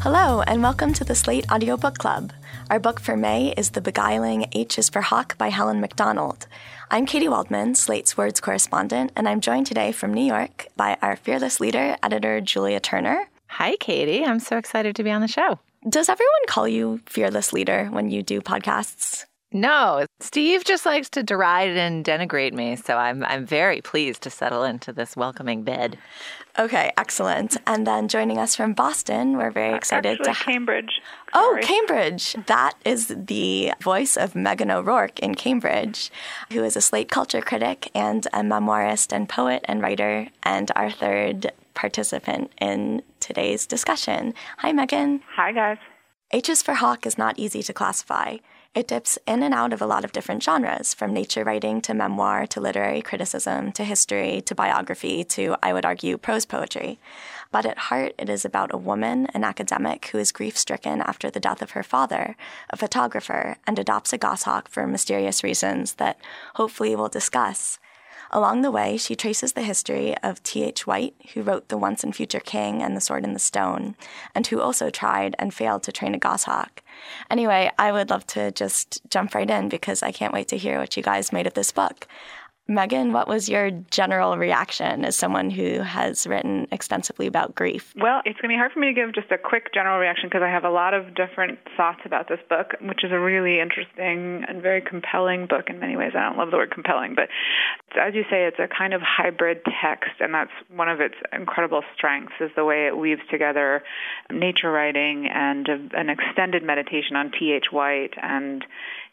Hello, and welcome to the Slate Audiobook Club. Our book for May is The Beguiling H is for Hawk by Helen Macdonald. I'm Katy Waldman, Slate's Words correspondent, and I'm joined today from New York by our fearless leader, editor Julia Turner. Hi, Katie. I'm so excited to be on the show. Does everyone call you fearless leader when you do podcasts? No, Steve just likes to deride and denigrate me, so I'm I'm very pleased to settle into this welcoming bed. Okay, excellent. And then joining us from Boston, we're very uh, excited Actually, to Cambridge. Oh, Cambridge. That is the voice of Meghan O'Rourke in Cambridge, who is a Slate culture critic and a memoirist and poet and writer, and our third participant in today's discussion. Hi, Meghan. Hi, guys. H is for Hawk is not easy to classify. It dips in and out of a lot of different genres, from nature writing to memoir to literary criticism to history to biography to, I would argue, prose poetry. But at heart, it is about a woman, an academic, who is grief stricken after the death of her father, a photographer, and adopts a goshawk for mysterious reasons that hopefully we'll discuss. Along the way, she traces the history of T.H. White, who wrote The Once and Future King and The Sword in the Stone, and who also tried and failed to train a goshawk. Anyway, I would love to just jump right in because I can't wait to hear what you guys made of this book. Meghan, what was your general reaction as someone who has written extensively about grief? Well, it's going to be hard for me to give just a quick general reaction because I have a lot of different thoughts about this book, which is a really interesting and very compelling book in many ways. I don't love the word compelling, but as you say, it's a kind of hybrid text, and that's one of its incredible strengths is the way it weaves together nature writing and a, an extended meditation on T.H. White and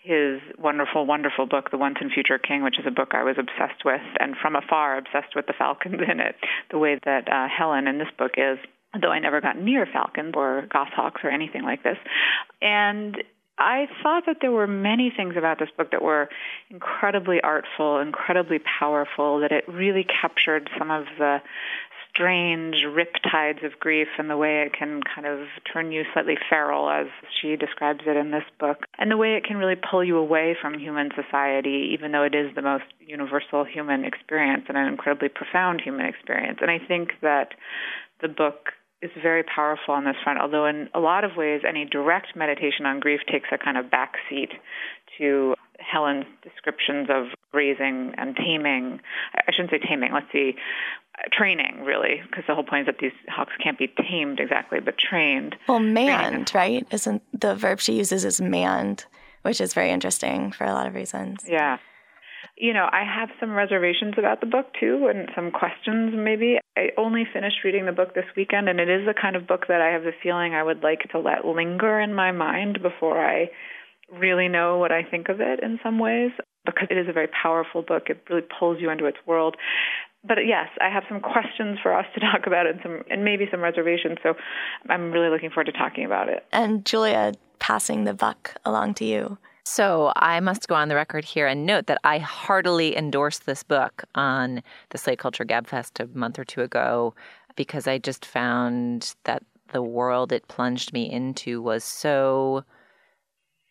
his wonderful, wonderful book, The Once and Future King, which is a book I was obsessed with, and from afar obsessed with the falcons in it, the way that uh, Helen in this book is, though I never got near falcons or goshawks or anything like this. And I thought that there were many things about this book that were incredibly artful, incredibly powerful, that it really captured some of the strange riptides of grief and the way it can kind of turn you slightly feral, as she describes it in this book, and the way it can really pull you away from human society, even though it is the most universal human experience and an incredibly profound human experience. And I think that the book is very powerful on this front, although in a lot of ways, any direct meditation on grief takes a kind of backseat to Helen's descriptions of raising and taming. I shouldn't say taming, let's see, training really, because the whole point is that these hawks can't be tamed exactly, but trained. Well, manned, right? Isn't the verb she uses is manned, which is very interesting for a lot of reasons. Yeah. You know, I have some reservations about the book too, and some questions maybe. I only finished reading the book this weekend, and it is the kind of book that I have the feeling I would like to let linger in my mind before I really know what I think of it in some ways, because it is a very powerful book. It really pulls you into its world but yes, I have some questions for us to talk about and some and maybe some reservations. So I'm really looking forward to talking about it. And Julia, passing the buck along to you. So I must go on the record here and note that I heartily endorsed this book on the Slate Culture Gabfest a month or two ago because I just found that the world it plunged me into was so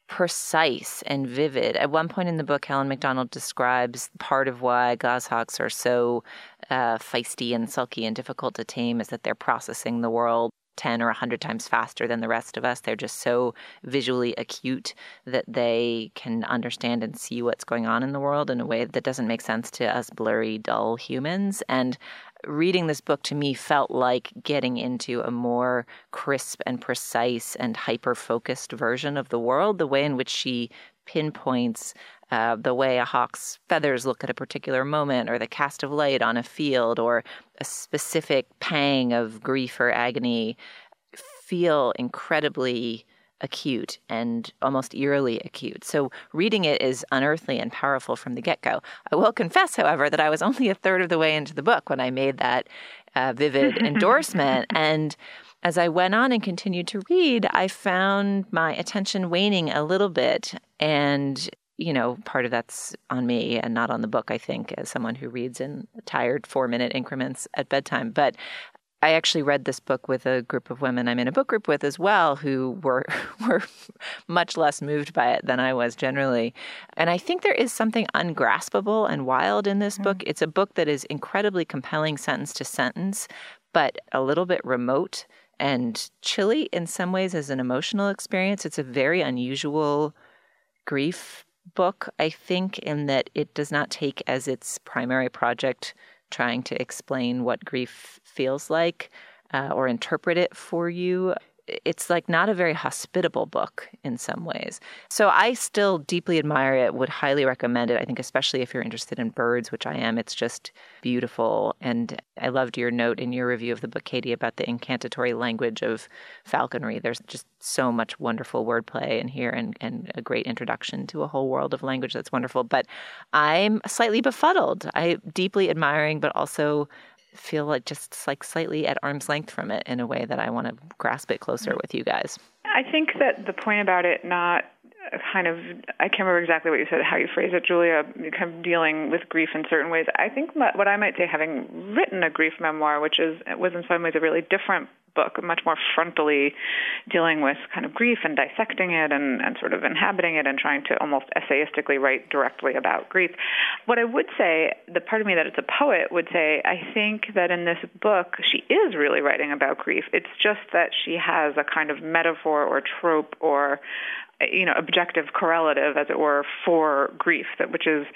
precise and vivid. At one point in the book, Helen Macdonald describes part of why goshawks are so uh, feisty and sulky and difficult to tame is that they're processing the world 10 or 100 times faster than the rest of us. They're just so visually acute that they can understand and see what's going on in the world in a way that doesn't make sense to us blurry, dull humans. And reading this book to me felt like getting into a more crisp and precise and hyper focused version of the world, the way in which she pinpoints uh, the way a hawk's feathers look at a particular moment, or the cast of light on a field, or a specific pang of grief or agony, feel incredibly acute and almost eerily acute. So reading it is unearthly and powerful from the get go. I will confess, however, that I was only a third of the way into the book when I made that uh, vivid endorsement. And as I went on and continued to read, I found my attention waning a little bit. And you know, part of that's on me and not on the book, I think, as someone who reads in tired four minute increments at bedtime. But I actually read this book with a group of women I'm in a book group with as well who were were much less moved by it than I was generally. And I think there is something ungraspable and wild in this mm-hmm. book. It's a book that is incredibly compelling sentence to sentence, but a little bit remote and chilly in some ways as an emotional experience. It's a very unusual grief book, I think, in that it does not take as its primary project trying to explain what grief feels like uh, or interpret it for you it's like not a very hospitable book in some ways. So I still deeply admire it, would highly recommend it. I think, especially if you're interested in birds, which I am, it's just beautiful. And I loved your note in your review of the book, Katy, about the incantatory language of falconry. There's just so much wonderful wordplay in here and, and a great introduction to a whole world of language that's wonderful. But I'm slightly befuddled. I deeply admiring, but also feel like just like slightly at arm's length from it in a way that I want to grasp it closer mm-hmm. with you guys. I think that the point about it not kind of I can't remember exactly what you said, how you phrased it, Julia, kind of dealing with grief in certain ways. I think what I might say, having written a grief memoir, which is was in some ways a really different book, much more frontally dealing with kind of grief and dissecting it and, and sort of inhabiting it and trying to almost essayistically write directly about grief. What I would say, the part of me that it's a poet would say, I think that in this book she is really writing about grief. It's just that she has a kind of metaphor or trope or you know, objective correlative, as it were, for grief, that which is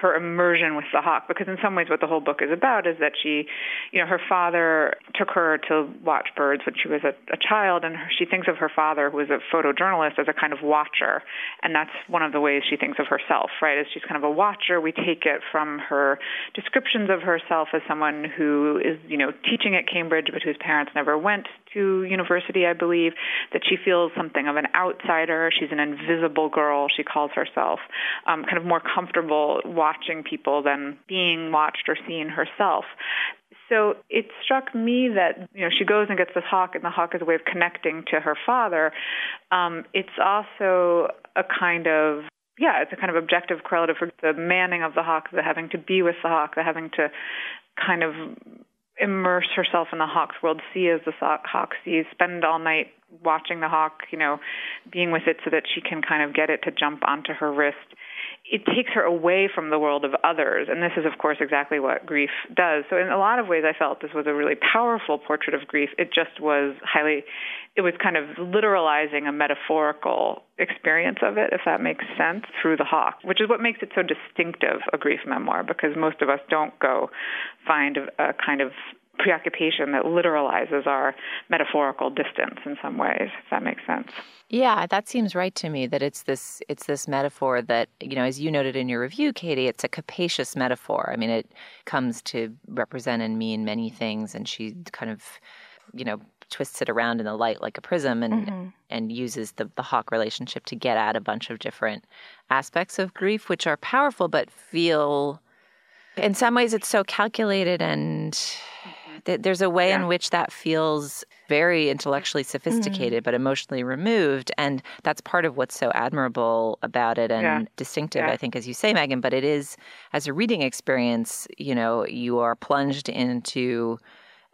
her immersion with the hawk. Because in some ways, what the whole book is about is that she, you know, her father took her to watch birds when she was a, a child, and her, she thinks of her father, who is a photojournalist, as a kind of watcher, and that's one of the ways she thinks of herself, right? Is she's kind of a watcher. We take it from her descriptions of herself as someone who is, you know, teaching at Cambridge, but whose parents never went to university, I believe, that she feels something of an outsider. She's an invisible girl, she calls herself, um, kind of more comfortable watching people than being watched or seen herself. So it struck me that you know she goes and gets this hawk, and the hawk is a way of connecting to her father. Um, it's also a kind of yeah, it's a kind of objective correlative for the manning of the hawk, the having to be with the hawk, the having to kind of immerse herself in the hawk's world, see as the hawk sees, spend all night watching the hawk, you know, being with it so that she can kind of get it to jump onto her wrist. It takes her away from the world of others, and this is, of course, exactly what grief does. So, in a lot of ways, I felt this was a really powerful portrait of grief. It just was highly, it was kind of literalizing a metaphorical experience of it, if that makes sense, through the hawk, which is what makes it so distinctive a grief memoir, because most of us don't go find a, a kind of preoccupation that literalizes our metaphorical distance in some ways if that makes sense yeah that seems right to me that it's this it's this metaphor that you know as you noted in your review katy it's a capacious metaphor i mean it comes to represent and mean many things and she kind of you know twists it around in the light like a prism and mm-hmm. and uses the the hawk relationship to get at a bunch of different aspects of grief which are powerful but feel in some ways it's so calculated and there's a way yeah. in which that feels very intellectually sophisticated mm-hmm. but emotionally removed and that's part of what's so admirable about it and yeah. distinctive yeah. i think as you say meghan but it is as a reading experience you know you are plunged into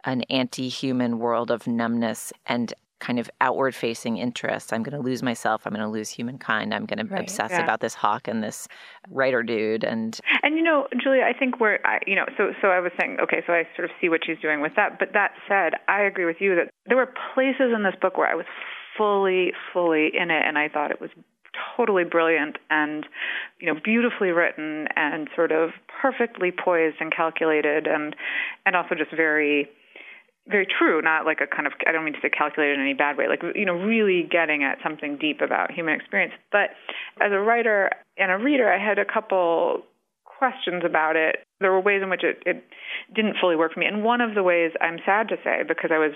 an anti-human world of numbness and kind of outward facing interests. I'm going to lose myself. I'm going to lose humankind. I'm going to right, obsess yeah. about this hawk and this writer dude. And and you know, Julia, I think we're I, you know, so so I was saying, okay, so I sort of see what she's doing with that. But that said, I agree with you that there were places in this book where I was fully, fully in it, and I thought it was totally brilliant and you know beautifully written and sort of perfectly poised and calculated and and also just very very true, not like a kind of I don't mean to say calculated in any bad way, like you know, really getting at something deep about human experience. But as a writer and a reader, I had a couple questions about it. There were ways in which it, it didn't fully work for me, and one of the ways I'm sad to say because I was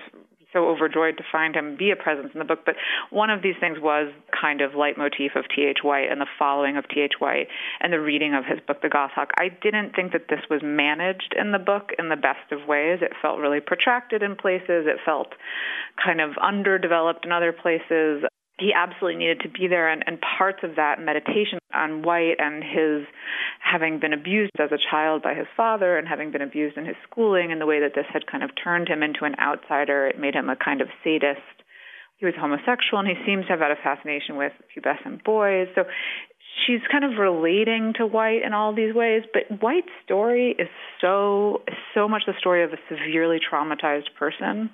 so overjoyed to find him be a presence in the book. But one of these things was kind of leitmotif of T.H. White and the following of T.H. White and the reading of his book, The Goshawk. I didn't think that this was managed in the book in the best of ways. It felt really protracted in places. It felt kind of underdeveloped in other places he absolutely needed to be there and, and parts of that meditation on white and his having been abused as a child by his father and having been abused in his schooling and the way that this had kind of turned him into an outsider it made him a kind of sadist. He was homosexual and he seems to have had a fascination with pubescent boys. So she's kind of relating to white in all these ways but white's story is so so much the story of a severely traumatized person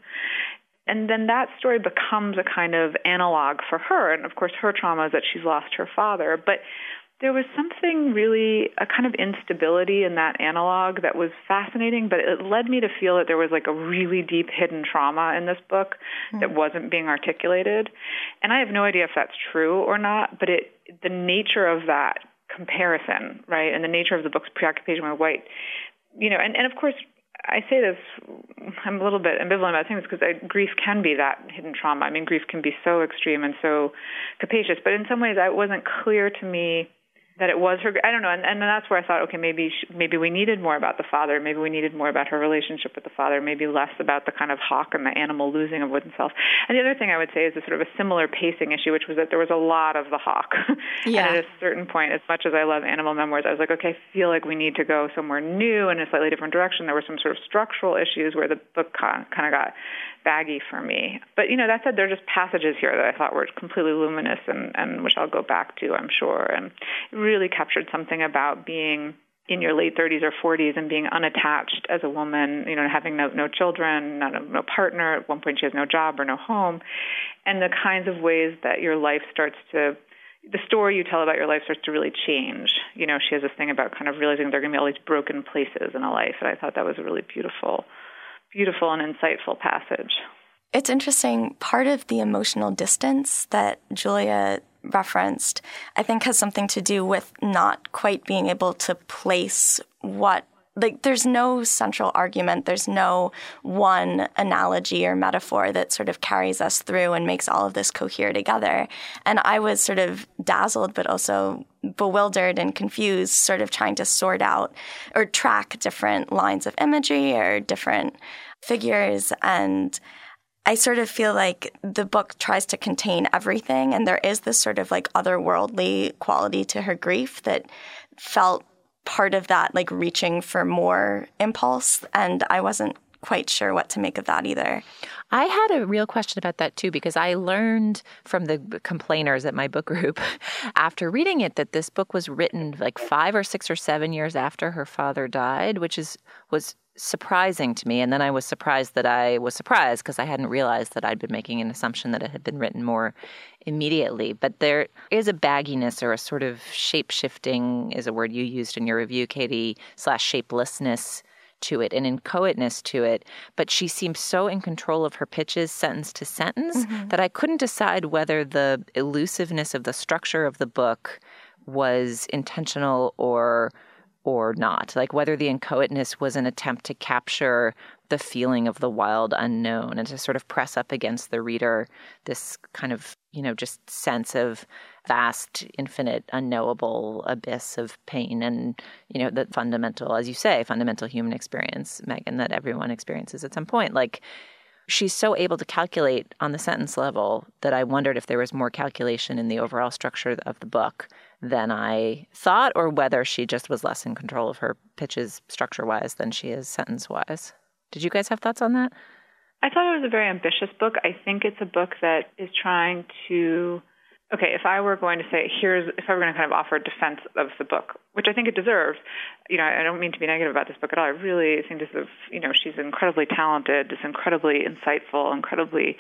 and then that story becomes a kind of analog for her. And of course, her trauma is that she's lost her father. But there was something really, a kind of instability in that analog that was fascinating, but it led me to feel that there was like a really deep hidden trauma in this book mm-hmm. that wasn't being articulated. And I have no idea if that's true or not, but it, the nature of that comparison, right, and the nature of the book's preoccupation with white, you know, and, and of course, I say this, I'm a little bit ambivalent about saying this because grief can be that hidden trauma. I mean, grief can be so extreme and so capacious, but in some ways, it wasn't clear to me that it was her. I don't know, and, and that's where I thought, okay, maybe she, maybe we needed more about the father. Maybe we needed more about her relationship with the father. Maybe less about the kind of hawk and the animal losing of oneself. And the other thing I would say is a sort of a similar pacing issue, which was that there was a lot of the hawk. Yeah. and at a certain point, as much as I love animal memoirs, I was like, okay, I feel like we need to go somewhere new in a slightly different direction. There were some sort of structural issues where the book kind of got baggy for me. But you know, that said, there are just passages here that I thought were completely luminous, and, and which I'll go back to, I'm sure, and really captured something about being in your late 30s or 40s and being unattached as a woman, you know, having no, no children, not a, no partner. At one point, she has no job or no home, and the kinds of ways that your life starts to the story you tell about your life starts to really change. You know, she has this thing about kind of realizing there are going to be all these broken places in a life, and I thought that was really beautiful beautiful and insightful passage. It's interesting. Part of the emotional distance that Julia referenced, I think, has something to do with not quite being able to place what like there's no central argument there's no one analogy or metaphor that sort of carries us through and makes all of this cohere together and i was sort of dazzled but also bewildered and confused sort of trying to sort out or track different lines of imagery or different figures and I sort of feel like the book tries to contain everything, and there is this sort of like otherworldly quality to her grief that felt part of that, like reaching for more impulse. And I wasn't quite sure what to make of that either. I had a real question about that too, because I learned from the complainers at my book group after reading it that this book was written like five or six or seven years after her father died, which is was surprising to me. And then I was surprised that I was surprised because I hadn't realized that I'd been making an assumption that it had been written more immediately. But there is a bagginess or a sort of shape shifting, is a word you used in your review, Katy, slash shapelessness to it, an inchoateness to it. But she seems so in control of her pitches, sentence to sentence, mm-hmm. that I couldn't decide whether the elusiveness of the structure of the book was intentional or or not. Like whether the inchoateness was an attempt to capture the feeling of the wild unknown and to sort of press up against the reader this kind of, you know, just sense of vast, infinite, unknowable abyss of pain and, you know, the fundamental, as you say, fundamental human experience, Meghan, that everyone experiences at some point. Like, she's so able to calculate on the sentence level that I wondered if there was more calculation in the overall structure of the book than I thought, or whether she just was less in control of her pitches structure wise than she is sentence wise. Did you guys have thoughts on that? I thought it was a very ambitious book. I think it's a book that is trying to okay, if I were going to say, here's, if I were going to kind of offer a defense of the book, which I think it deserves, you know, I don't mean to be negative about this book at all. I really think this is, you know, she's incredibly talented, just incredibly insightful, incredibly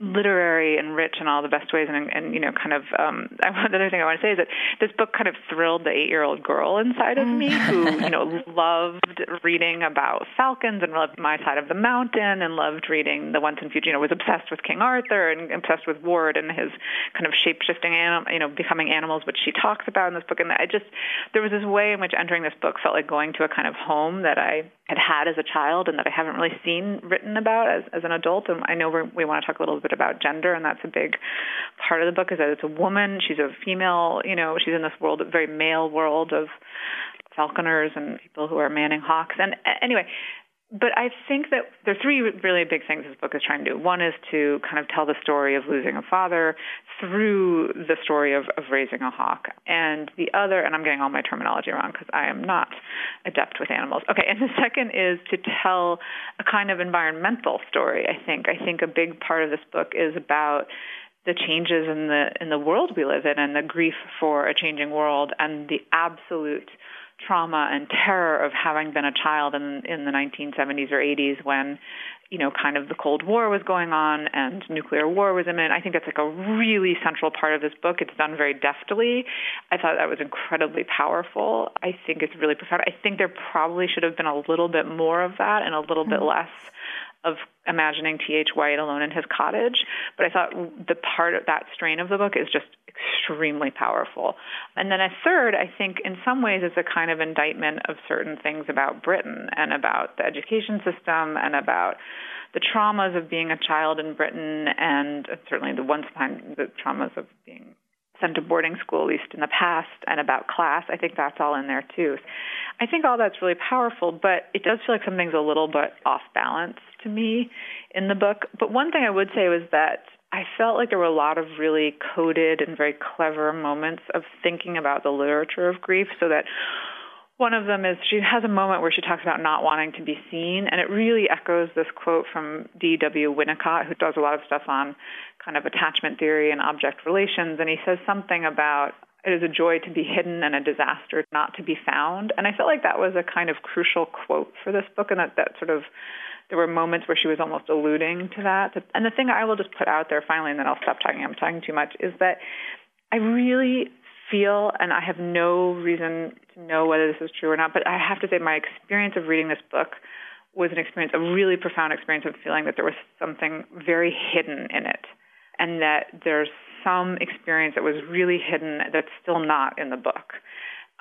literary and rich in all the best ways. And, and you know, kind of, um, I, the other thing I want to say is that this book kind of thrilled the eight-year-old girl inside of me who, you know, loved reading about falcons and loved My Side of the Mountain and loved reading The Once and Future, you know, was obsessed with King Arthur and obsessed with Wart and his kind of shape shifting animal, you know, becoming animals, which she talks about in this book. And I just there was this way in which entering this book felt like going to a kind of home that I had had as a child and that I haven't really seen written about as, as an adult. And I know we want to talk a little bit about gender, and that's a big part of the book is that it's a woman. She's a female. You know, she's in this world, a very male world of falconers and people who are manning hawks. And anyway, but I think that there are three really big things this book is trying to do. One is to kind of tell the story of losing a father through the story of, of raising a hawk. And the other, and I'm getting all my terminology wrong because I am not adept with animals. Okay, and the second is to tell a kind of environmental story, I think. I think a big part of this book is about the changes in the in the world we live in and the grief for a changing world and the absolute trauma and terror of having been a child in in the 1970s or 80s when you know kind of the cold war was going on and nuclear war was imminent. I think that's like a really central part of this book. It's done very deftly. I thought that was incredibly powerful. I think it's really profound. I think there probably should have been a little bit more of that and a little mm-hmm. bit less of imagining T.H. White alone in his cottage. But I thought the part of that strain of the book is just extremely powerful. And then a third, I think, in some ways, is a kind of indictment of certain things about Britain and about the education system and about the traumas of being a child in Britain and certainly the once upon the traumas of being sent to boarding school, at least in the past, and about class. I think that's all in there too. I think all that's really powerful, but it does feel like something's a little bit off balance to me in the book. But one thing I would say was that I felt like there were a lot of really coded and very clever moments of thinking about the literature of grief so that one of them is she has a moment where she talks about not wanting to be seen, and it really echoes this quote from D.W. Winnicott, who does a lot of stuff on kind of attachment theory and object relations. And he says something about it is a joy to be hidden and a disaster not to be found. And I felt like that was a kind of crucial quote for this book, and that, that sort of there were moments where she was almost alluding to that. And the thing I will just put out there finally, and then I'll stop talking, I'm talking too much, is that I really feel, and I have no reason to know whether this is true or not, but I have to say my experience of reading this book was an experience, a really profound experience of feeling that there was something very hidden in it, and that there's some experience that was really hidden that's still not in the book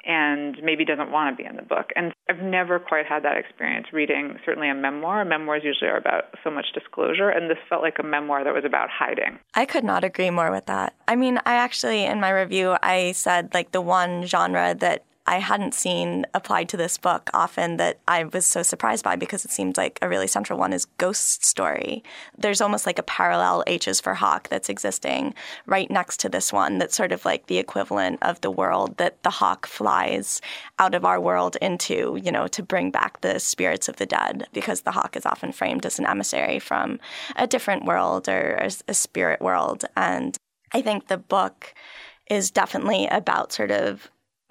and maybe doesn't want to be in the book. And I've never quite had that experience reading certainly a memoir. Memoirs usually are about so much disclosure, and this felt like a memoir that was about hiding. I could not agree more with that. I mean, I actually, in my review, I said like the one genre that I hadn't seen applied to this book often that I was so surprised by because it seems like a really central one is ghost story. There's almost like a parallel H's for Hawk that's existing right next to this one that's sort of like the equivalent of the world that the hawk flies out of our world into, you know, to bring back the spirits of the dead because the hawk is often framed as an emissary from a different world or a spirit world. And I think the book is definitely about sort of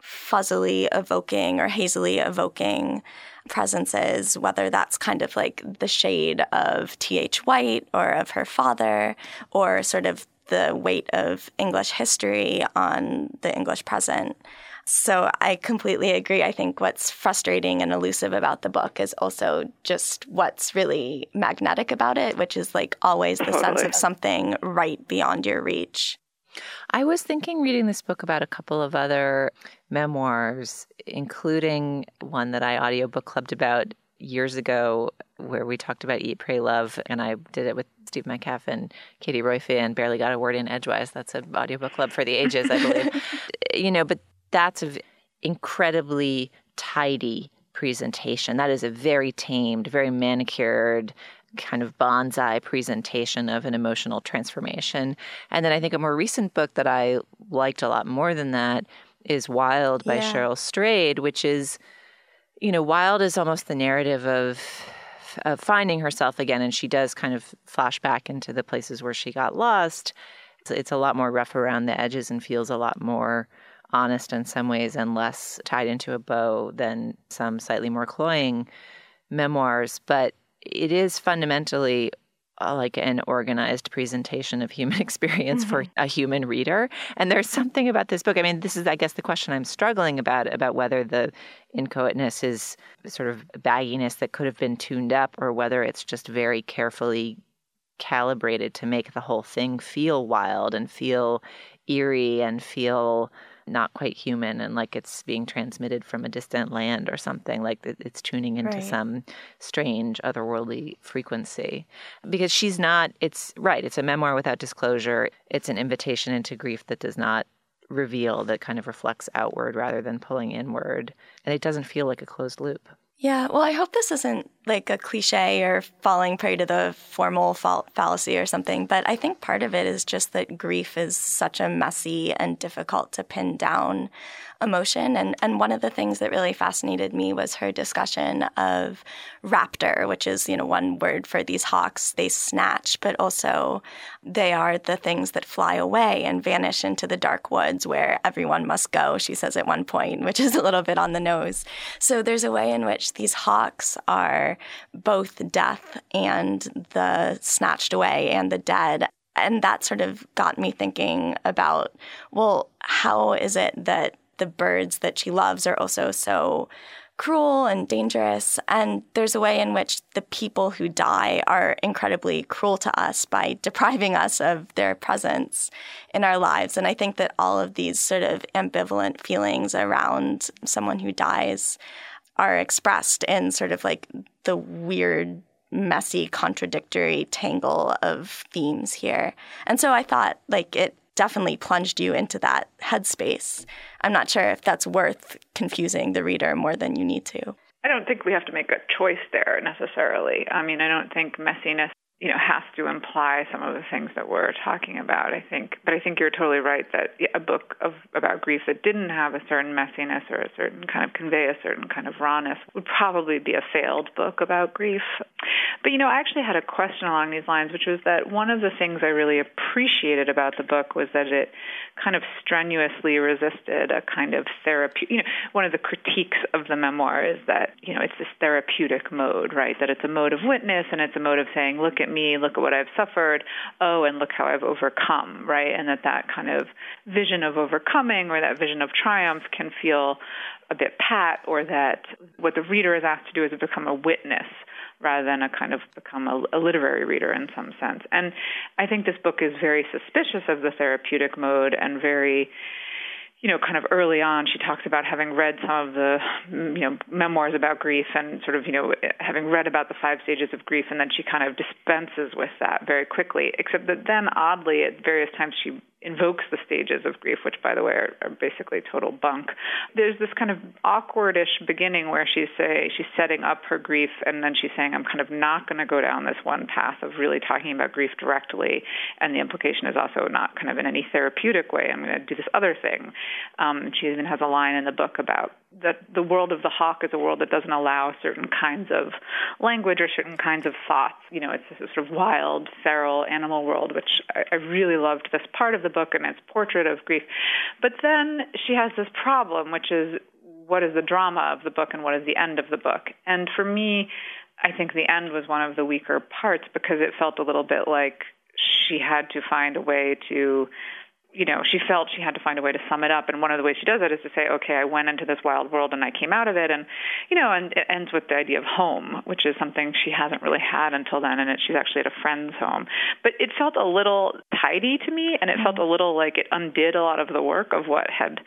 fuzzily evoking or hazily evoking presences, whether that's kind of like the shade of T.H. White or of her father, or sort of the weight of English history on the English present. So I completely agree. I think what's frustrating and elusive about the book is also just what's really magnetic about it, which is like always the totally. Oh, sense of something right beyond your reach. I was thinking reading this book about a couple of other memoirs, including one that I audiobook clubbed about years ago where we talked about Eat, Pray, Love, and I did it with Steve Metcalf and Katie Roiphe and barely got a word in edgewise. That's an audiobook club for the ages, I believe. you know, but that's an incredibly tidy presentation. That is a very tamed, very manicured kind of bonsai presentation of an emotional transformation. And then I think a more recent book that I liked a lot more than that is Wild by yeah. Cheryl Strayed, which is, you know, Wild is almost the narrative of of finding herself again, and she does kind of flash back into the places where she got lost. It's, it's a lot more rough around the edges and feels a lot more honest in some ways and less tied into a bow than some slightly more cloying memoirs. But it is fundamentally uh, like an organized presentation of human experience mm-hmm. for a human reader. And there's something about this book. I mean, this is, I guess, the question I'm struggling about about whether the inchoateness is sort of bagginess that could have been tuned up, or whether it's just very carefully calibrated to make the whole thing feel wild and feel eerie and feel not quite human and like it's being transmitted from a distant land or something like it's tuning into right. some strange otherworldly frequency. Because she's not it's right it's a memoir without disclosure. It's an invitation into grief that does not reveal that kind of reflects outward rather than pulling inward. And it doesn't feel like a closed loop yeah, well, I hope this isn't like a cliche or falling prey to the formal fallacy or something, but I think part of it is just that grief is such a messy and difficult to pin down emotion. And, and one of the things that really fascinated me was her discussion of raptor, which is, you know, one word for these hawks. They snatch, but also they are the things that fly away and vanish into the dark woods where everyone must go, she says at one point, which is a little bit on the nose. So there's a way in which these hawks are both death and the snatched away and the dead and that sort of got me thinking about well how is it that the birds that she loves are also so cruel and dangerous. And there's a way in which the people who die are incredibly cruel to us by depriving us of their presence in our lives. And I think that all of these sort of ambivalent feelings around someone who dies are expressed in sort of like the weird messy contradictory tangle of themes here. And so I thought like it definitely plunged you into that headspace. I'm not sure if that's worth confusing the reader more than you need to. I don't think we have to make a choice there necessarily. I mean, I don't think messiness you know, has to imply some of the things that we're talking about. I think, but I think you're totally right that a book of about grief that didn't have a certain messiness or a certain kind of convey a certain kind of rawness would probably be a failed book about grief. But you know, I actually had a question along these lines, which was that one of the things I really appreciated about the book was that it kind of strenuously resisted a kind of therapy. You know, one of the critiques of the memoir is that you know it's this therapeutic mode, right? That it's a mode of witness and it's a mode of saying, look at at me, look at what I've suffered, oh, and look how I've overcome, right? And that that kind of vision of overcoming or that vision of triumph can feel a bit pat, or that what the reader is asked to do is to become a witness rather than a kind of become a, a, literary reader in some sense. And I think this book is very suspicious of the therapeutic mode and very you know, kind of early on, she talks about having read some of the, mm, you know, memoirs about grief and sort of, you know, having read about the five stages of grief, and then she kind of dispenses with that very quickly. Except that then, oddly, at various times, she invokes the stages of grief, which, by the way, are, are basically total bunk. There's this kind of awkwardish beginning where she's say she's setting up her grief, and then she's saying, "I'm kind of not going to go down this one path of really talking about grief directly." And the implication is also not kind of in any therapeutic way. I'm going to do this other thing. Um, she even has a line in the book about that the world of the hawk is a world that doesn't allow certain kinds of language or certain kinds of thoughts. You know, it's a sort of wild, feral animal world, which I, I really loved this part of the book and its portrait of grief. But then she has this problem, which is what is the drama of the book and what is the end of the book? And for me, I think the end was one of the weaker parts because it felt a little bit like she had to find a way to you know, she felt she had to find a way to sum it up. And one of the ways she does it is to say, okay, I went into this wild world and I came out of it. And, you know, and it ends with the idea of home, which is something she hasn't really had until then. And it, she's actually at a friend's home. But it felt a little tidy to me. And it felt a little like it undid a lot of the work of what had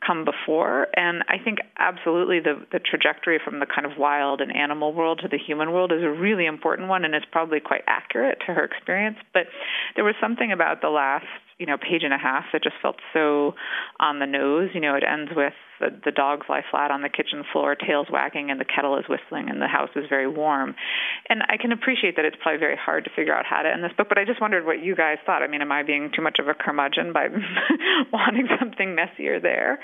come before. And I think absolutely the, the trajectory from the kind of wild and animal world to the human world is a really important one. And it's probably quite accurate to her experience. But there was something about the last you know, page and a half that just felt so on the nose. You know, it ends with the, the dogs lie flat on the kitchen floor, tails wagging, and the kettle is whistling, and the house is very warm. And I can appreciate that it's probably very hard to figure out how to end this book, but I just wondered what you guys thought. I mean, am I being too much of a curmudgeon by wanting something messier there?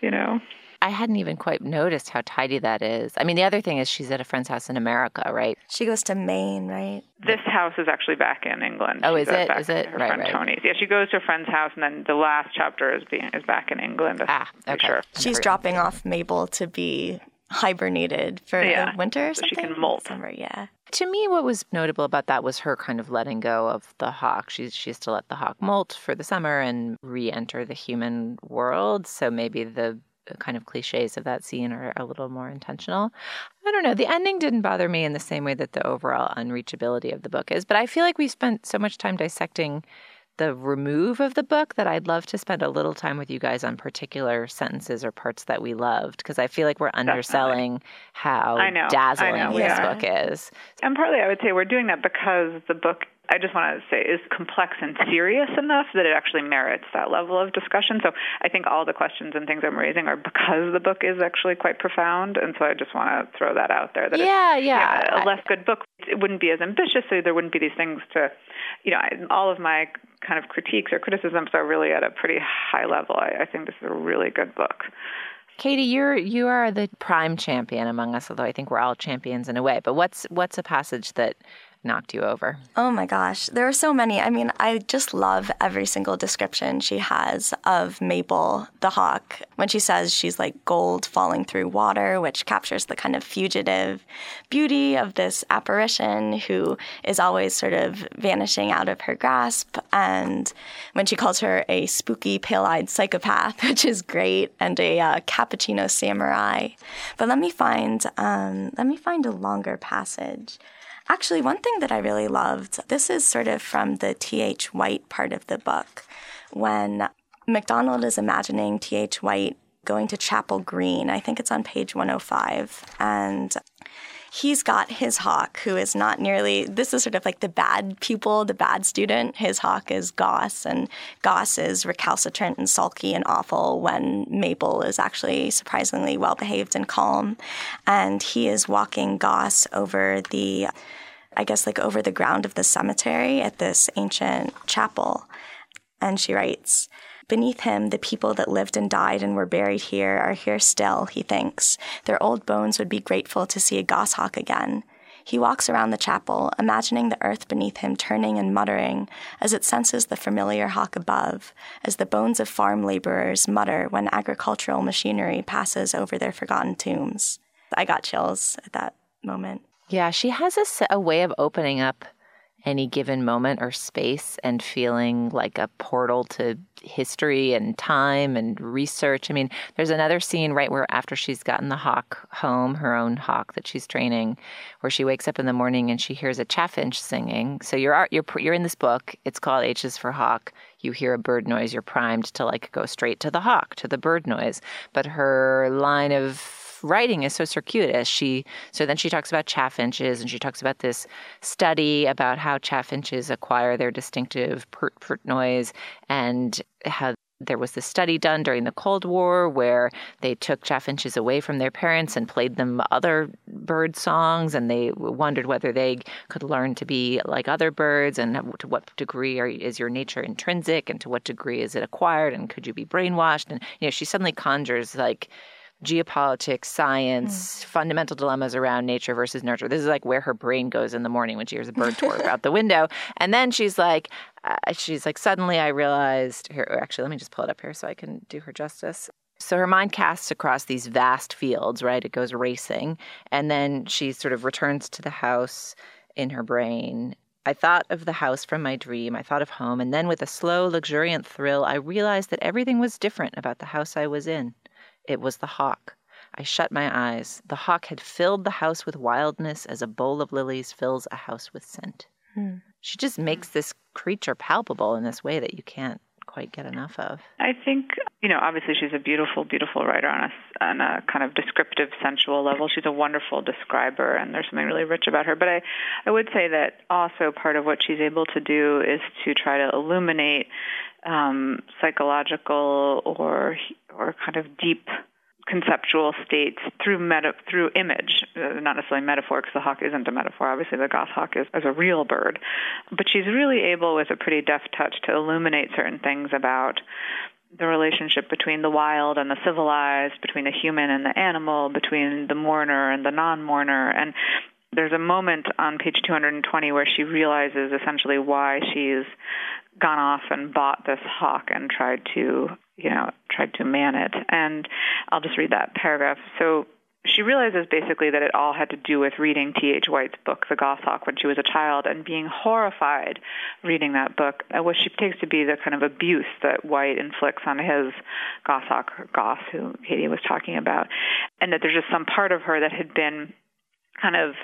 You know? I hadn't even quite noticed how tidy that is. I mean, the other thing is she's at a friend's house in America, right? She goes to Maine, right? This house is actually back in England. Oh, She's is it? Back Is it? Her Right, friend right. Tony's. Yeah, she goes to a friend's house, and then the last chapter is being is back in England. Ah, okay. Sure. She's dropping off Mabel to be hibernated for Yeah, the winter or so she can molt. Summer, yeah. To me, what was notable about that was her kind of letting go of the hawk. She's she has to let the hawk molt for the summer and re-enter the human world. So maybe the kind of cliches of that scene are a little more intentional. I don't know. The ending didn't bother me in the same way that the overall unreachability of the book is, but I feel like we spent so much time dissecting the remove of the book that I'd love to spend a little time with you guys on particular sentences or parts that we loved because I feel like we're underselling how I know, I dazzling know, this yeah. book is. And partly, I would say we're doing that because the book, I just want to say, is complex and serious enough that it actually merits that level of discussion. So I think all the questions and things I'm raising are because the book is actually quite profound. And so I just want to throw that out there. That Yeah, it's, yeah. a less good book, it wouldn't be as ambitious, so there wouldn't be these things to, you know, I, all of my kind of critiques or criticisms are really at a pretty high level. I, I think this is a really good book. Katy, you're you are the prime champion among us, although I think we're all champions in a way. But what's what's a passage that knocked you over? Oh my gosh, there are so many. I mean, I just love every single description she has of Mabel the hawk when she says she's like gold falling through water, which captures the kind of fugitive beauty of this apparition who is always sort of vanishing out of her grasp. And when she calls her a spooky, pale eyed psychopath, which is great, and a uh, cappuccino samurai. But let me find, um, let me find a longer passage. Actually, one thing that I really loved, this is sort of from the T.H. White part of the book, when MacDonald is imagining T.H. White going to Chapel Green. I think it's on page 105. And he's got his hawk, who is not nearly, this is sort of like the bad pupil, the bad student. His hawk is Gos, and Gos is recalcitrant and sulky and awful when Mabel is actually surprisingly well behaved and calm. And he is walking Gos over the, I guess, like over the ground of the cemetery at this ancient chapel. And she writes, Beneath him, the people that lived and died and were buried here are here still, he thinks. Their old bones would be grateful to see a goshawk again. He walks around the chapel, imagining the earth beneath him turning and muttering as it senses the familiar hawk above, as the bones of farm laborers mutter when agricultural machinery passes over their forgotten tombs. I got chills at that moment. Yeah, she has a way of opening up any given moment or space and feeling like a portal to history and time and research. I mean, there's another scene right where after she's gotten the hawk home, her own hawk that she's training, where she wakes up in the morning and she hears a chaffinch singing. So you're you're you're in this book. It's called H is for hawk. You hear a bird noise, you're primed to like go straight to the hawk, to the bird noise. But her line of writing is so circuitous. She so then she talks about chaffinches and she talks about this study about how chaffinches acquire their distinctive pert pert noise and how there was this study done during the Cold War where they took chaffinches away from their parents and played them other bird songs, and they wondered whether they could learn to be like other birds, and to what degree are, is your nature intrinsic, and to what degree is it acquired, and could you be brainwashed? And you know, she suddenly conjures like geopolitics, science, fundamental dilemmas around nature versus nurture. This is like where her brain goes in the morning when she hears a bird twerp out the window. And then she's like, uh, she's like, suddenly I realized here, actually, let me just pull it up here so I can do her justice. So her mind casts across these vast fields, right? It goes racing. And then she sort of returns to the house in her brain. I thought of the house from my dream. I thought of home. And then with a slow, luxuriant thrill, I realized that everything was different about the house I was in. It was the hawk. I shut my eyes. The hawk had filled the house with wildness as a bowl of lilies fills a house with scent. Hmm. She just makes this creature palpable in this way that you can't quite get enough of. I think, you know, obviously she's a beautiful, beautiful writer on a, on a kind of descriptive, sensual level. She's a wonderful describer, and there's something really rich about her. But I, I would say that also part of what she's able to do is to try to illuminate um, psychological or or kind of deep conceptual states through meta through image, uh, not necessarily metaphor, because the hawk isn't a metaphor. Obviously, the goshawk is, is a real bird, but she's really able, with a pretty deft touch, to illuminate certain things about the relationship between the wild and the civilized, between the human and the animal, between the mourner and the non-mourner, and there's a moment on page 220 where she realizes essentially why she's gone off and bought this hawk and tried to you know, tried to man it. And I'll just read that paragraph. So she realizes basically that it all had to do with reading T.H. White's book, The Goshawk, when she was a child, and being horrified reading that book, uh, what she takes to be the kind of abuse that White inflicts on his goshawk, Gos, who Katy was talking about, and that there's just some part of her that had been kind of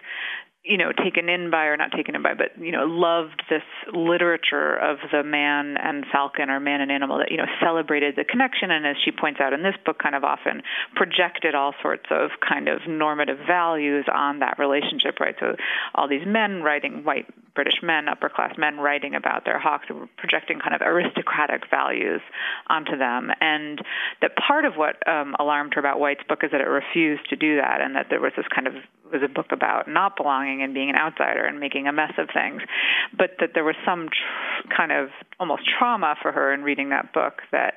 you know, taken in by or not taken in by, but you know, loved this literature of the man and falcon or man and animal that you know celebrated the connection, and as she points out in this book, kind of often projected all sorts of kind of normative values on that relationship, right? So all these men writing, white British men, upper class men writing about their hawks, projecting kind of aristocratic values onto them, and that part of what um, alarmed her about White's book is that it refused to do that, and that there was this kind of was a book about not belonging and being an outsider and making a mess of things, but that there was some tr- kind of almost trauma for her in reading that book that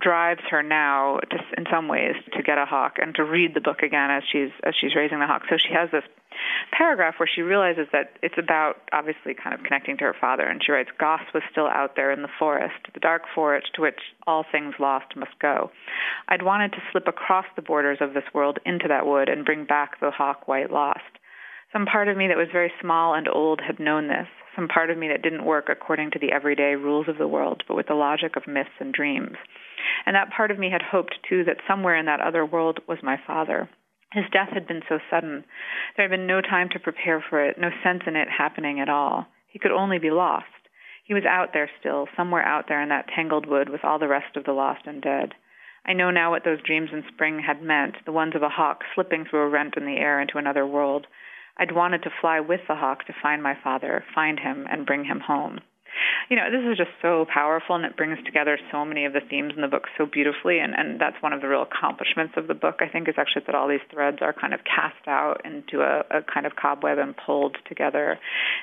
drives her now to, in some ways to get a hawk and to read the book again as she's as she's raising the hawk. So she has this paragraph where she realizes that it's about obviously kind of connecting to her father and she writes Gos was still out there in the forest, the dark forest to which all things lost must go. I'd wanted to slip across the borders of this world into that wood and bring back the hawk white lost. Some part of me that was very small and old had known this, some part of me that didn't work according to the everyday rules of the world, but with the logic of myths and dreams. And that part of me had hoped, too, that somewhere in that other world was my father. His death had been so sudden. There had been no time to prepare for it, no sense in it happening at all. He could only be lost. He was out there still, somewhere out there in that tangled wood with all the rest of the lost and dead. I know now what those dreams in spring had meant, the ones of a hawk slipping through a rent in the air into another world, I'd wanted to fly with the hawk to find my father, find him, and bring him home. You know, this is just so powerful and it brings together so many of the themes in the book so beautifully. And, and that's one of the real accomplishments of the book, I think, is actually that all these threads are kind of cast out into a, a kind of cobweb and pulled together.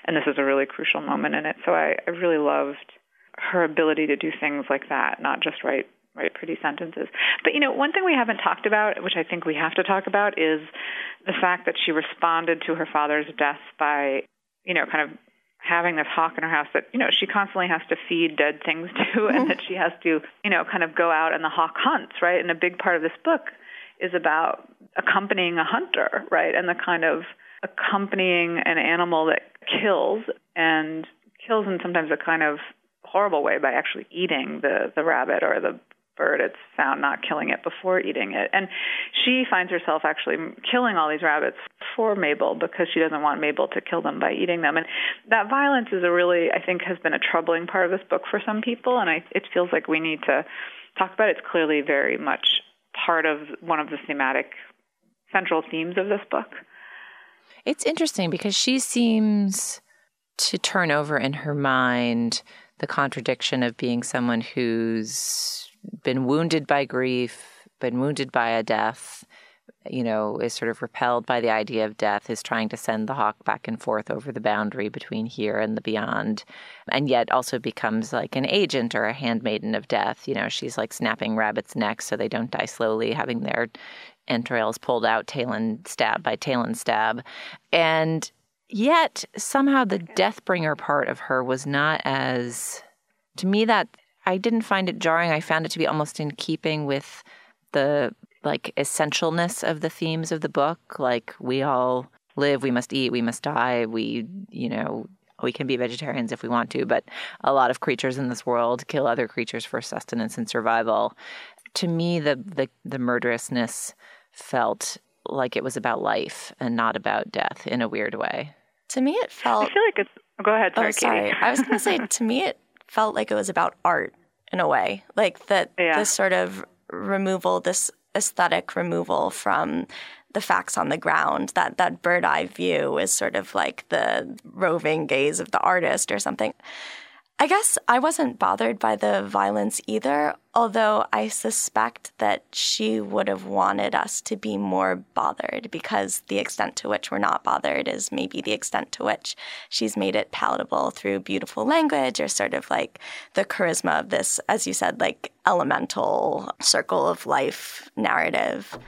And this is a really crucial moment in it. So I, I really loved her ability to do things like that, not just write write pretty sentences. But you know, one thing we haven't talked about, which I think we have to talk about, is the fact that she responded to her father's death by, you know, kind of having this hawk in her house that you know she constantly has to feed dead things to and that she has to you know kind of go out and the hawk hunts right? And a big part of this book is about accompanying a hunter right? And the kind of accompanying an animal that kills and kills in sometimes a kind of horrible way by actually eating the the rabbit or the bird it's found not killing it before eating it. And she finds herself actually killing all these rabbits for Mabel because she doesn't want Mabel to kill them by eating them. And that violence is a really, I think, has been a troubling part of this book for some people. And I, it feels like we need to talk about it. It's clearly very much part of one of the thematic central themes of this book. It's interesting because she seems to turn over in her mind the contradiction of being someone who's been wounded by grief, been wounded by a death, you know, is sort of repelled by the idea of death, is trying to send the hawk back and forth over the boundary between here and the beyond, and yet also becomes like an agent or a handmaiden of death. You know, she's like snapping rabbits' necks so they don't die slowly, having their entrails pulled out, tail and stab by tail and stab. And yet somehow the deathbringer part of her was not as to me that I didn't find it jarring. I found it to be almost in keeping with the like essentialness of the themes of the book. Like we all live, we must eat, we must die. We, you know, we can be vegetarians if we want to, but a lot of creatures in this world kill other creatures for sustenance and survival. To me, the the, the murderousness felt like it was about life and not about death in a weird way. To me, it felt. I feel like it's. Go ahead. Sorry, oh, sorry. Katy. I was going to say, to me, it felt like it was about art in a way. Like that yeah. this sort of removal, this aesthetic removal from the facts on the ground. That that bird eye view is sort of like the roving gaze of the artist or something. I guess I wasn't bothered by the violence either, although I suspect that she would have wanted us to be more bothered because the extent to which we're not bothered is maybe the extent to which she's made it palatable through beautiful language or sort of like the charisma of this, as you said, like elemental circle of life narrative.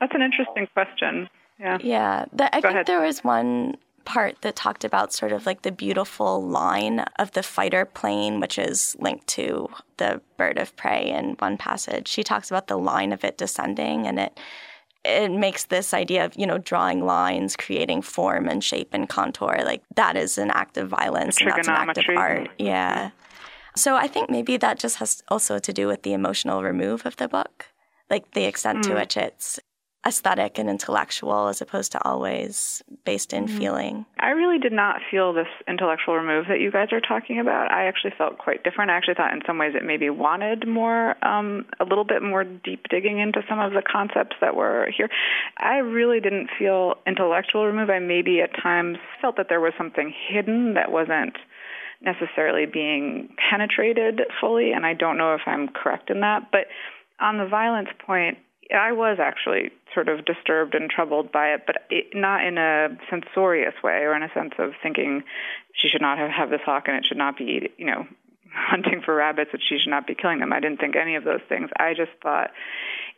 That's an interesting question. Yeah. Yeah. The, I Go think ahead. there was one part that talked about sort of like the beautiful line of the fighter plane, which is linked to the bird of prey in one passage. She talks about the line of it descending and it it makes this idea of, you know, drawing lines, creating form and shape and contour, like that is an act of violence and that's an act of art. Yeah. So I think maybe that just has also to do with the emotional remove of the book, like the extent to hmm. which it's aesthetic and intellectual as opposed to always based in feeling. I really did not feel this intellectual remove that you guys are talking about. I actually felt quite different. I actually thought in some ways it maybe wanted more, um, a little bit more deep digging into some of the concepts that were here. I really didn't feel intellectual remove. I maybe at times felt that there was something hidden that wasn't necessarily being penetrated fully, and I don't know if I'm correct in that. But on the violence point, I was actually sort of disturbed and troubled by it, but it, not in a censorious way or in a sense of thinking she should not have, have this hawk and it should not be, you know, hunting for rabbits, that she should not be killing them. I didn't think any of those things. I just thought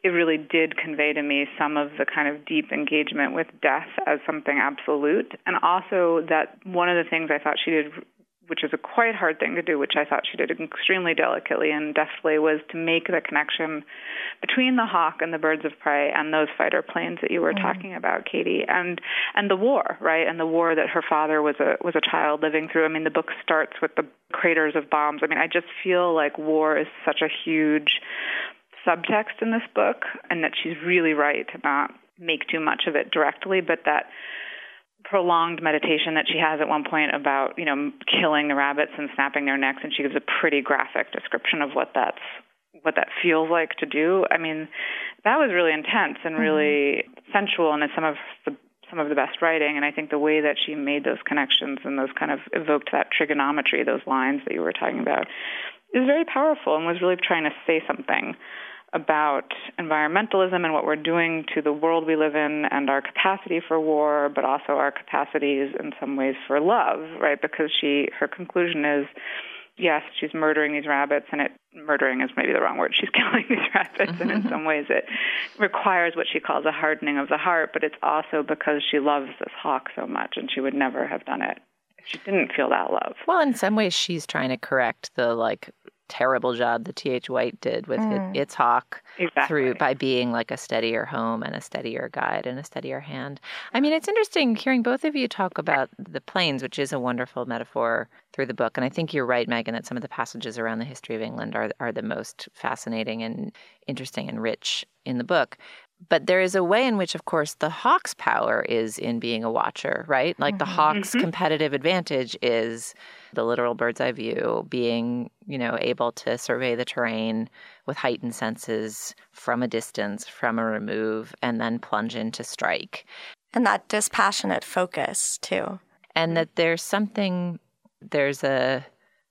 it really did convey to me some of the kind of deep engagement with death as something absolute, and also that one of the things I thought she did which is a quite hard thing to do, which I thought she did extremely delicately and deftly, was to make the connection between the hawk and the birds of prey and those fighter planes that you were mm. talking about, Katy, and and the war, right? And the war that her father was a was a child living through. I mean, the book starts with the craters of bombs. I mean, I just feel like war is such a huge subtext in this book, and that she's really right to not make too much of it directly, but that prolonged meditation that she has at one point about you know killing the rabbits and snapping their necks and she gives a pretty graphic description of what that's what that feels like to do. I mean that was really intense and mm-hmm. really sensual and it's some of the some of the best writing. And i think the way that she made those connections and those kind of evoked that trigonometry those lines that you were talking about is very powerful and was really trying to say something about environmentalism and what we're doing to the world we live in and our capacity for war, but also our capacities in some ways for love, right? Because she, her conclusion is, yes, she's murdering these rabbits, and it murdering is maybe the wrong word. She's killing these rabbits, and in mm-hmm. some ways it requires what she calls a hardening of the heart. But it's also because she loves this hawk so much, and she would never have done it if she didn't feel that love. Well, in some ways, she's trying to correct the like terrible job that T.H. White did with it, mm. its hawk Exactly. through by being like a steadier home and a steadier guide and a steadier hand. I mean, it's interesting hearing both of you talk about the planes, which is a wonderful metaphor through the book. And I think you're right, Meghan, that some of the passages around the history of England are are the most fascinating and interesting and rich in the book. But there is a way in which, of course, the hawk's power is in being a watcher, right? Like the mm-hmm. hawk's mm-hmm. competitive advantage is the literal bird's eye view, being, you know, able to survey the terrain with heightened senses from a distance, from a remove, and then plunge in to strike. And that dispassionate focus, too. And that there's something, there's a,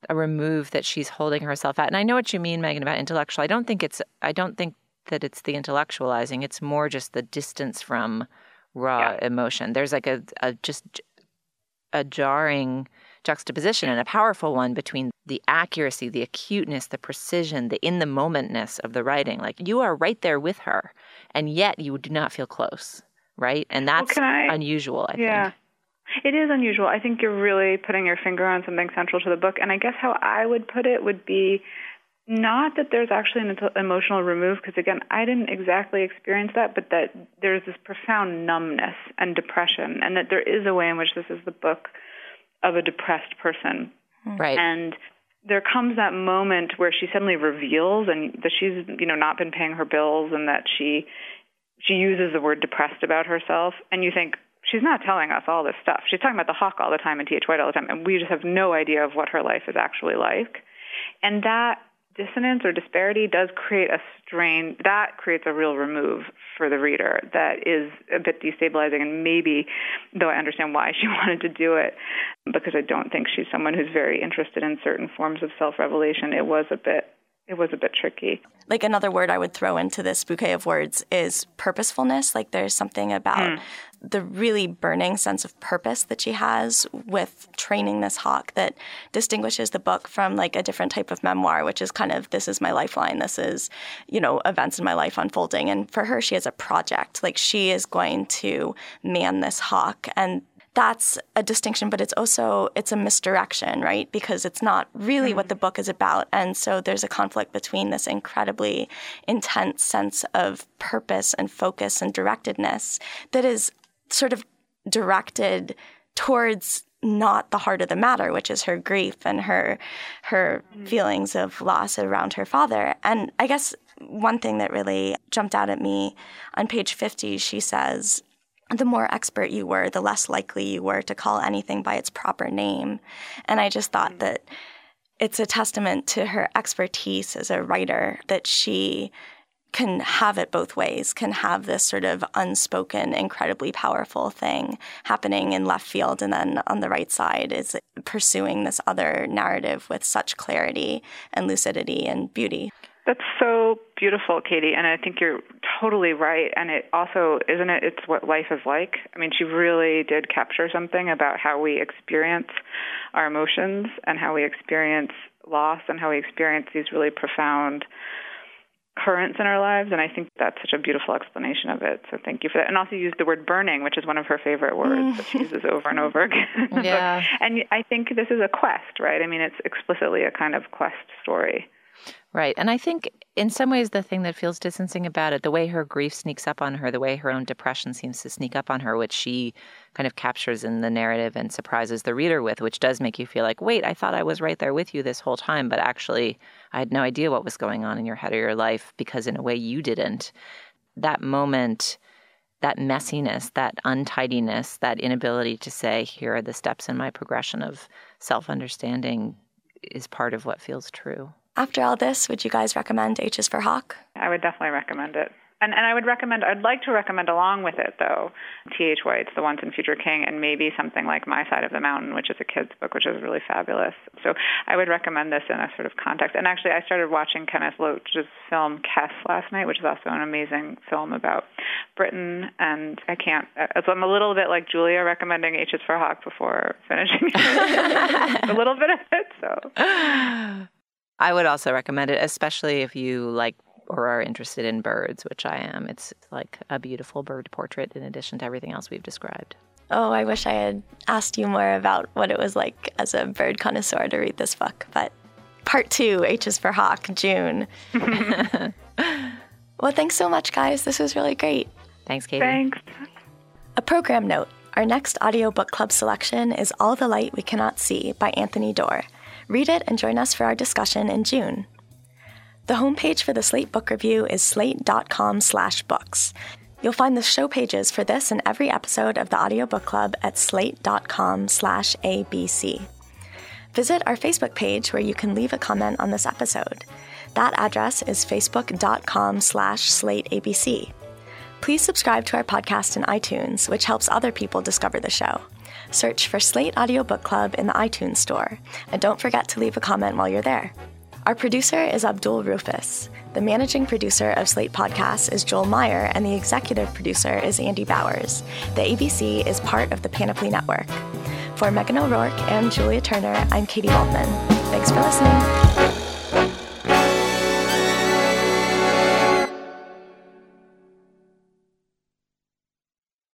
a remove that she's holding herself at. And I know what you mean, Meghan, about intellectual. I don't think it's, I don't think that it's the intellectualizing. It's more just the distance from raw emotion. There's like a, a just a jarring juxtaposition and a powerful one between the accuracy, the acuteness, the precision, the in the momentness of the writing. Like you are right there with her, and yet you do not feel close, right? And that's can I- unusual, I Yeah. think. It is unusual. I think you're really putting your finger on something central to the book. And I guess how I would put it would be not that there's actually an emotional remove, because again, I didn't exactly experience that, but that there's this profound numbness and depression, and that there is a way in which this is the book of a depressed person. Hmm. Right. And there comes that moment where she suddenly reveals and that she's, you know, not been paying her bills and that she she uses the word depressed about herself and you think she's not telling us all this stuff. She's talking about the hawk all the time and T.H. White all the time and we just have no idea of what her life is actually like. And that dissonance or disparity does create a strain that creates a real remove for the reader that is a bit destabilizing and maybe though I understand why she wanted to do it because I don't think she's someone who's very interested in certain forms of self-revelation it was a bit it was a bit tricky. Like another word I would throw into this bouquet of words is purposefulness. Like there's something about mm. the really burning sense of purpose that she has with training this hawk that distinguishes the book from like a different type of memoir, which is kind of this is my lifeline. This is, you know, events in my life unfolding. And for her, she has a project. Like she is going to man this hawk and that's a distinction but it's also it's a misdirection right because it's not really mm-hmm. what the book is about and so there's a conflict between this incredibly intense sense of purpose and focus and directedness that is sort of directed towards not the heart of the matter, which is her grief and her her mm-hmm. feelings of loss around her father. And I guess one thing that really jumped out at me on page 50, she says, the more expert you were, the less likely you were to call anything by its proper name. And I just thought mm. that it's a testament to her expertise as a writer that she can have it both ways, can have this sort of unspoken, incredibly powerful thing happening in left field, and then on the right side is pursuing this other narrative with such clarity and lucidity and beauty. That's so beautiful, Katy, and I think you're totally right. And it also, isn't it, it's what life is like? I mean, she really did capture something about how we experience our emotions and how we experience loss and how we experience these really profound currents in our lives. And I think that's such a beautiful explanation of it. So thank you for that. And also used the word burning, which is one of her favorite words that she uses over and over again. Yeah. and I think this is a quest, right? I mean, it's explicitly a kind of quest story. Right. And I think in some ways, the thing that feels distancing about it, the way her grief sneaks up on her, the way her own depression seems to sneak up on her, which she kind of captures in the narrative and surprises the reader with, which does make you feel like, wait, I thought I was right there with you this whole time, but actually, I had no idea what was going on in your head or your life because, in a way, you didn't. That moment, that messiness, that untidiness, that inability to say, here are the steps in my progression of self understanding is part of what feels true. After all this, would you guys recommend H is for Hawk? I would definitely recommend it. And, and I would recommend, I'd like to recommend along with it, though, T.H. White's The Once and Future King, and maybe something like My Side of the Mountain, which is a kid's book, which is really fabulous. So I would recommend this in a sort of context. And actually, I started watching Kenneth Loach's film Kes last night, which is also an amazing film about Britain. And I can't, so I'm a little bit like Julia recommending H is for Hawk before finishing a little bit of it. So. I would also recommend it, especially if you like or are interested in birds, which I am. It's like a beautiful bird portrait in addition to everything else we've described. Oh, I wish I had asked you more about what it was like as a bird connoisseur to read this book, but part two, H is for Hawk, June. well, thanks so much, guys. This was really great. Thanks, Katy. Thanks. A program note our next audio book club selection is All the Light We Cannot See by Anthony Doerr. Read it and join us for our discussion in June. The homepage for the Slate Book Review is slate.com slash books. You'll find the show pages for this and every episode of the Audio Book Club at slate.com slash abc. Visit our Facebook page where you can leave a comment on this episode. That address is facebook.com slash slateabc. Please subscribe to our podcast in iTunes, which helps other people discover the show. Search for Slate Audio Book Club in the iTunes Store, and don't forget to leave a comment while you're there. Our producer is Abdul Rufus. The managing producer of Slate Podcasts is Joel Meyer, and the executive producer is Andy Bowers. The ABC is part of the Panoply Network. For Meghan O'Rourke and Julia Turner, I'm Katy Waldman. Thanks for listening.